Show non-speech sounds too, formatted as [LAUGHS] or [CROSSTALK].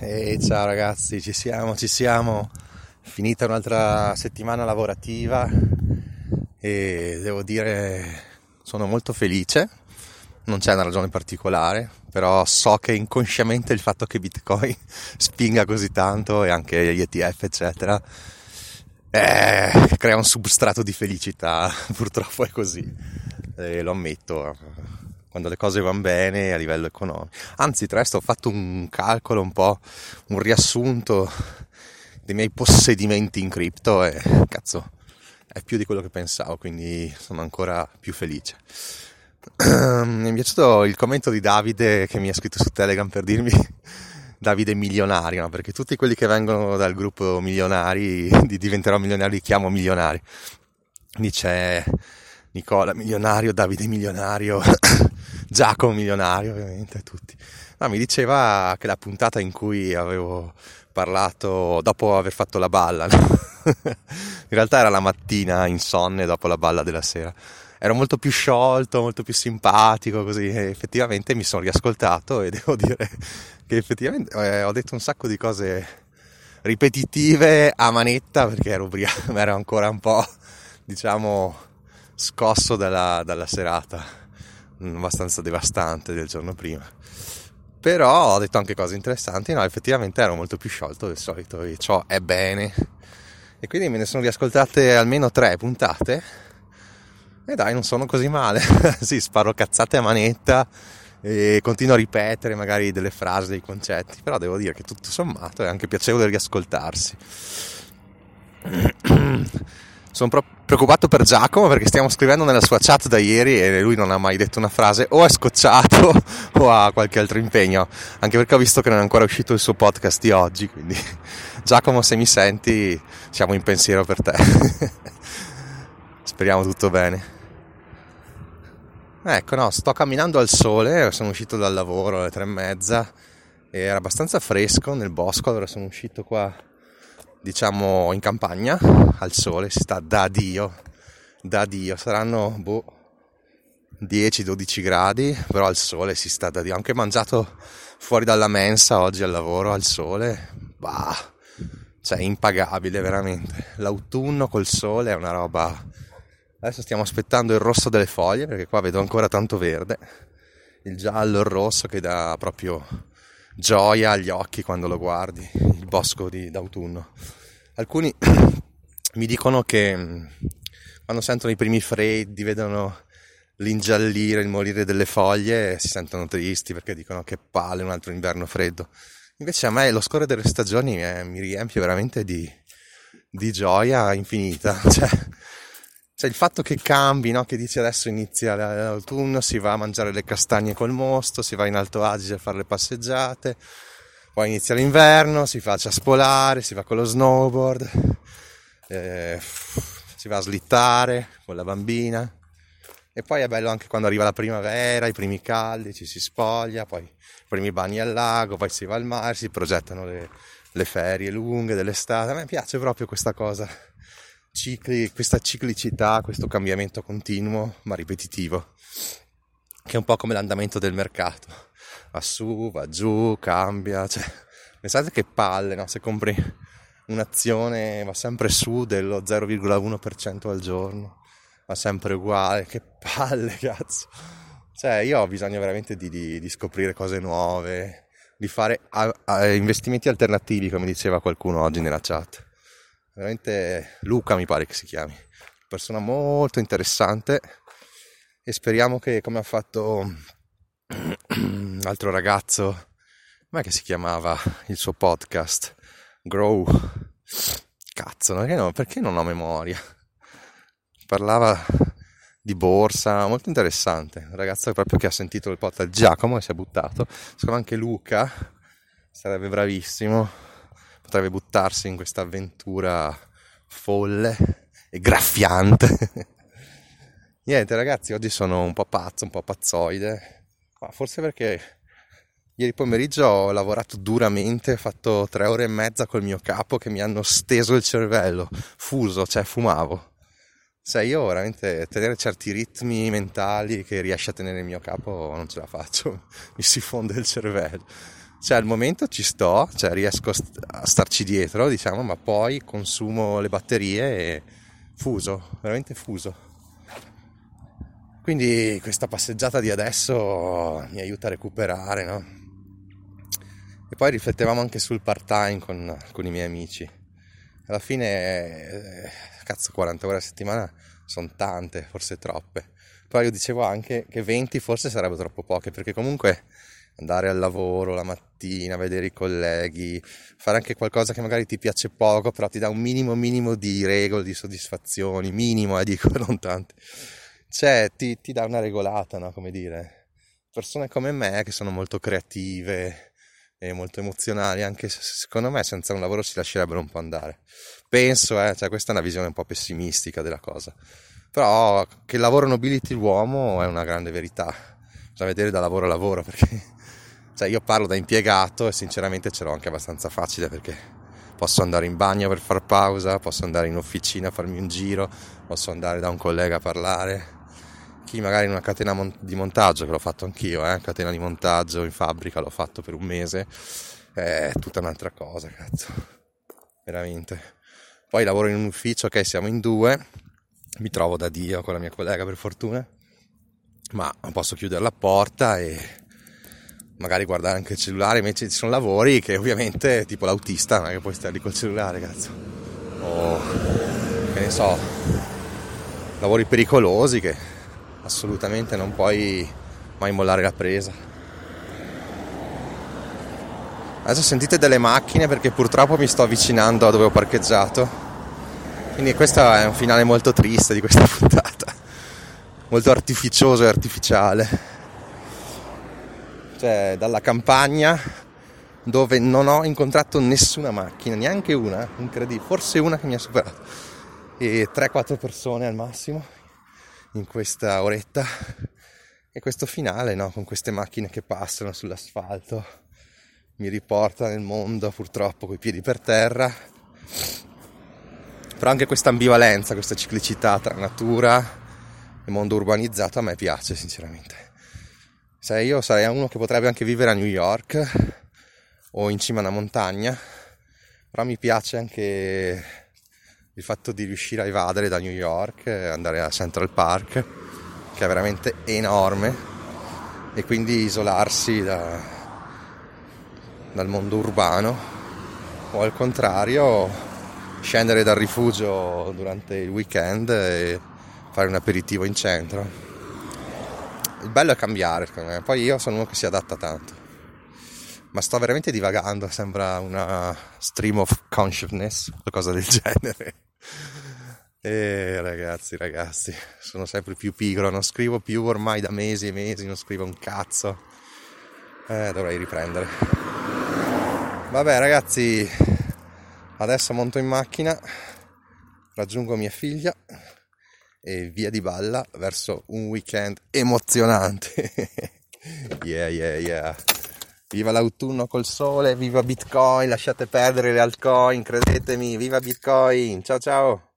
E ciao ragazzi, ci siamo, ci siamo. Finita un'altra settimana lavorativa e devo dire sono molto felice. Non c'è una ragione particolare, però so che inconsciamente il fatto che Bitcoin [LAUGHS] spinga così tanto e anche gli ETF, eccetera, eh, crea un substrato di felicità. [LAUGHS] Purtroppo è così, e lo ammetto quando le cose vanno bene a livello economico. Anzi, tra l'altro ho fatto un calcolo un po', un riassunto dei miei possedimenti in cripto e cazzo, è più di quello che pensavo, quindi sono ancora più felice. [CLEARS THROAT] mi è piaciuto il commento di Davide che mi ha scritto su Telegram per dirmi [LAUGHS] Davide milionario, no? perché tutti quelli che vengono dal gruppo milionari, di diventerò milionario, li chiamo milionari. Dice Nicola milionario, Davide milionario, [CLEARS THROAT] Giacomo milionario, ovviamente, tutti. No, mi diceva che la puntata in cui avevo parlato dopo aver fatto la balla, no? [LAUGHS] in realtà era la mattina insonne dopo la balla della sera. Ero molto più sciolto, molto più simpatico, così e effettivamente mi sono riascoltato e [LAUGHS] devo dire che effettivamente eh, ho detto un sacco di cose ripetitive a manetta perché ero, ubriaco, [LAUGHS] ero ancora un po', diciamo, scosso dalla, dalla serata abbastanza devastante del giorno prima. Però ho detto anche cose interessanti, no, effettivamente ero molto più sciolto del solito e ciò è bene. E quindi me ne sono riascoltate almeno tre puntate. E dai, non sono così male. [LAUGHS] sì, sparo cazzate a manetta e continuo a ripetere magari delle frasi, dei concetti, però devo dire che tutto sommato è anche piacevole riascoltarsi. [CLEARS THROAT] Sono preoccupato per Giacomo perché stiamo scrivendo nella sua chat da ieri e lui non ha mai detto una frase o è scocciato [LAUGHS] o ha qualche altro impegno, anche perché ho visto che non è ancora uscito il suo podcast di oggi, quindi [LAUGHS] Giacomo se mi senti siamo in pensiero per te. [LAUGHS] Speriamo tutto bene. Ecco, no, sto camminando al sole, sono uscito dal lavoro alle tre e mezza, era abbastanza fresco nel bosco, allora sono uscito qua diciamo in campagna al sole si sta da Dio da Dio. Saranno boh, 10-12 gradi però al sole si sta da Dio. Anche mangiato fuori dalla mensa oggi al lavoro al sole. Bah cioè impagabile veramente. L'autunno col sole è una roba adesso stiamo aspettando il rosso delle foglie perché qua vedo ancora tanto verde. Il giallo il rosso che dà proprio gioia agli occhi quando lo guardi, il bosco di, d'autunno. Alcuni [CLEARS THROAT] mi dicono che mm, quando sentono i primi freddi, vedono l'ingiallire, il morire delle foglie, si sentono tristi perché dicono che palle un altro inverno freddo. Invece a me lo scorrere delle stagioni eh, mi riempie veramente di, di gioia infinita. [LAUGHS] Cioè, cioè il fatto che cambi, no? che dici adesso inizia l'autunno, si va a mangiare le castagne col mosto, si va in Alto Adige a fare le passeggiate, poi inizia l'inverno, si fa a ciaspolare, si va con lo snowboard, eh, si va a slittare con la bambina. E poi è bello anche quando arriva la primavera, i primi caldi, ci si spoglia, poi i primi bagni al lago, poi si va al mare, si progettano le, le ferie lunghe dell'estate. A me piace proprio questa cosa cicli, questa ciclicità, questo cambiamento continuo ma ripetitivo, che è un po' come l'andamento del mercato. Va su, va giù, cambia. Cioè, pensate che palle, no? Se compri un'azione va sempre su dello 0,1% al giorno, va sempre uguale, che palle, [LAUGHS] cazzo. Cioè, io ho bisogno veramente di, di, di scoprire cose nuove, di fare a, a investimenti alternativi, come diceva qualcuno oggi nella chat veramente Luca mi pare che si chiami, persona molto interessante. E speriamo che come ha fatto un [CLEARS THROAT] altro ragazzo, ma che si chiamava il suo podcast, Grow, cazzo, perché, no, perché non ho memoria? Parlava di borsa, molto interessante, un ragazzo proprio che ha sentito il podcast Giacomo e si è buttato, secondo anche Luca sarebbe bravissimo potrebbe buttarsi in questa avventura folle e graffiante. [LAUGHS] Niente ragazzi, oggi sono un po' pazzo, un po' pazzoide, ma forse perché ieri pomeriggio ho lavorato duramente, ho fatto tre ore e mezza col mio capo che mi hanno steso il cervello, fuso, cioè fumavo. Cioè io veramente tenere certi ritmi mentali che riesce a tenere il mio capo non ce la faccio, [LAUGHS] mi si fonde il cervello Cioè al momento ci sto, cioè riesco a starci dietro, diciamo, ma poi consumo le batterie e fuso, veramente fuso. Quindi questa passeggiata di adesso mi aiuta a recuperare, no? E poi riflettevamo anche sul part-time con, con i miei amici. Alla fine, eh, cazzo, 40 ore a settimana sono tante, forse troppe. Poi io dicevo anche che 20 forse sarebbero troppo poche, perché comunque andare al lavoro la mattina, vedere i colleghi, fare anche qualcosa che magari ti piace poco, però ti dà un minimo minimo di regole, di soddisfazioni, minimo, eh, dico, [LAUGHS] non tante. Cioè, ti, ti dà una regolata, no? Come dire, persone come me che sono molto creative e molto emozionali, anche se secondo me senza un lavoro si lascerebbero un po' andare. Penso, eh, cioè questa è una visione un po' pessimistica della cosa. Però che il lavoro nobiliti l'uomo è una grande verità. Bisogna vedere da lavoro a lavoro perché cioè io parlo da impiegato e sinceramente ce l'ho anche abbastanza facile perché posso andare in bagno per far pausa, posso andare in officina a farmi un giro, posso andare da un collega a parlare. Chi magari in una catena di montaggio, che l'ho fatto anch'io, eh, catena di montaggio in fabbrica, l'ho fatto per un mese, è tutta un'altra cosa, cazzo. Veramente. Poi lavoro in un ufficio, ok, siamo in due, mi trovo da Dio con la mia collega per fortuna, ma posso chiudere la porta e magari guardare anche il cellulare, invece ci sono lavori che ovviamente, tipo l'autista, non è che puoi stare lì col cellulare, cazzo. O che ne so, lavori pericolosi che assolutamente non puoi mai mollare la presa. Adesso sentite delle macchine perché purtroppo mi sto avvicinando a dove ho parcheggiato. Quindi questo è un finale molto triste di questa [LAUGHS] puntata. Molto artificioso e artificiale cioè dalla campagna dove non ho incontrato nessuna macchina, neanche una, incredibile, forse una che mi ha superato, e 3-4 persone al massimo in questa oretta. E questo finale no? con queste macchine che passano sull'asfalto mi riporta nel mondo purtroppo coi piedi per terra. Però anche questa ambivalenza, questa ciclicità tra natura e mondo urbanizzato a me piace sinceramente cioè io sarei uno che potrebbe anche vivere a New York o in cima a una montagna, però mi piace anche il fatto di riuscire a evadere da New York, andare a Central Park, che è veramente enorme, e quindi isolarsi da, dal mondo urbano, o al contrario scendere dal rifugio durante il weekend e fare un aperitivo in centro il bello è cambiare, secondo me. Poi io sono uno che si adatta tanto. Ma sto veramente divagando, sembra una stream of consciousness, qualcosa del [LAUGHS] genere. E ragazzi, ragazzi, sono sempre più pigro, non scrivo più ormai da mesi e mesi, non scrivo un cazzo. Eh, dovrei riprendere. Vabbè, ragazzi, adesso monto in macchina, raggiungo mia figlia e via di balla verso un weekend emozionante. [LAUGHS] yeah, yeah, yeah. Viva l'autunno col sole, viva Bitcoin, lasciate perdere le altcoin, credetemi, viva Bitcoin. Ciao ciao.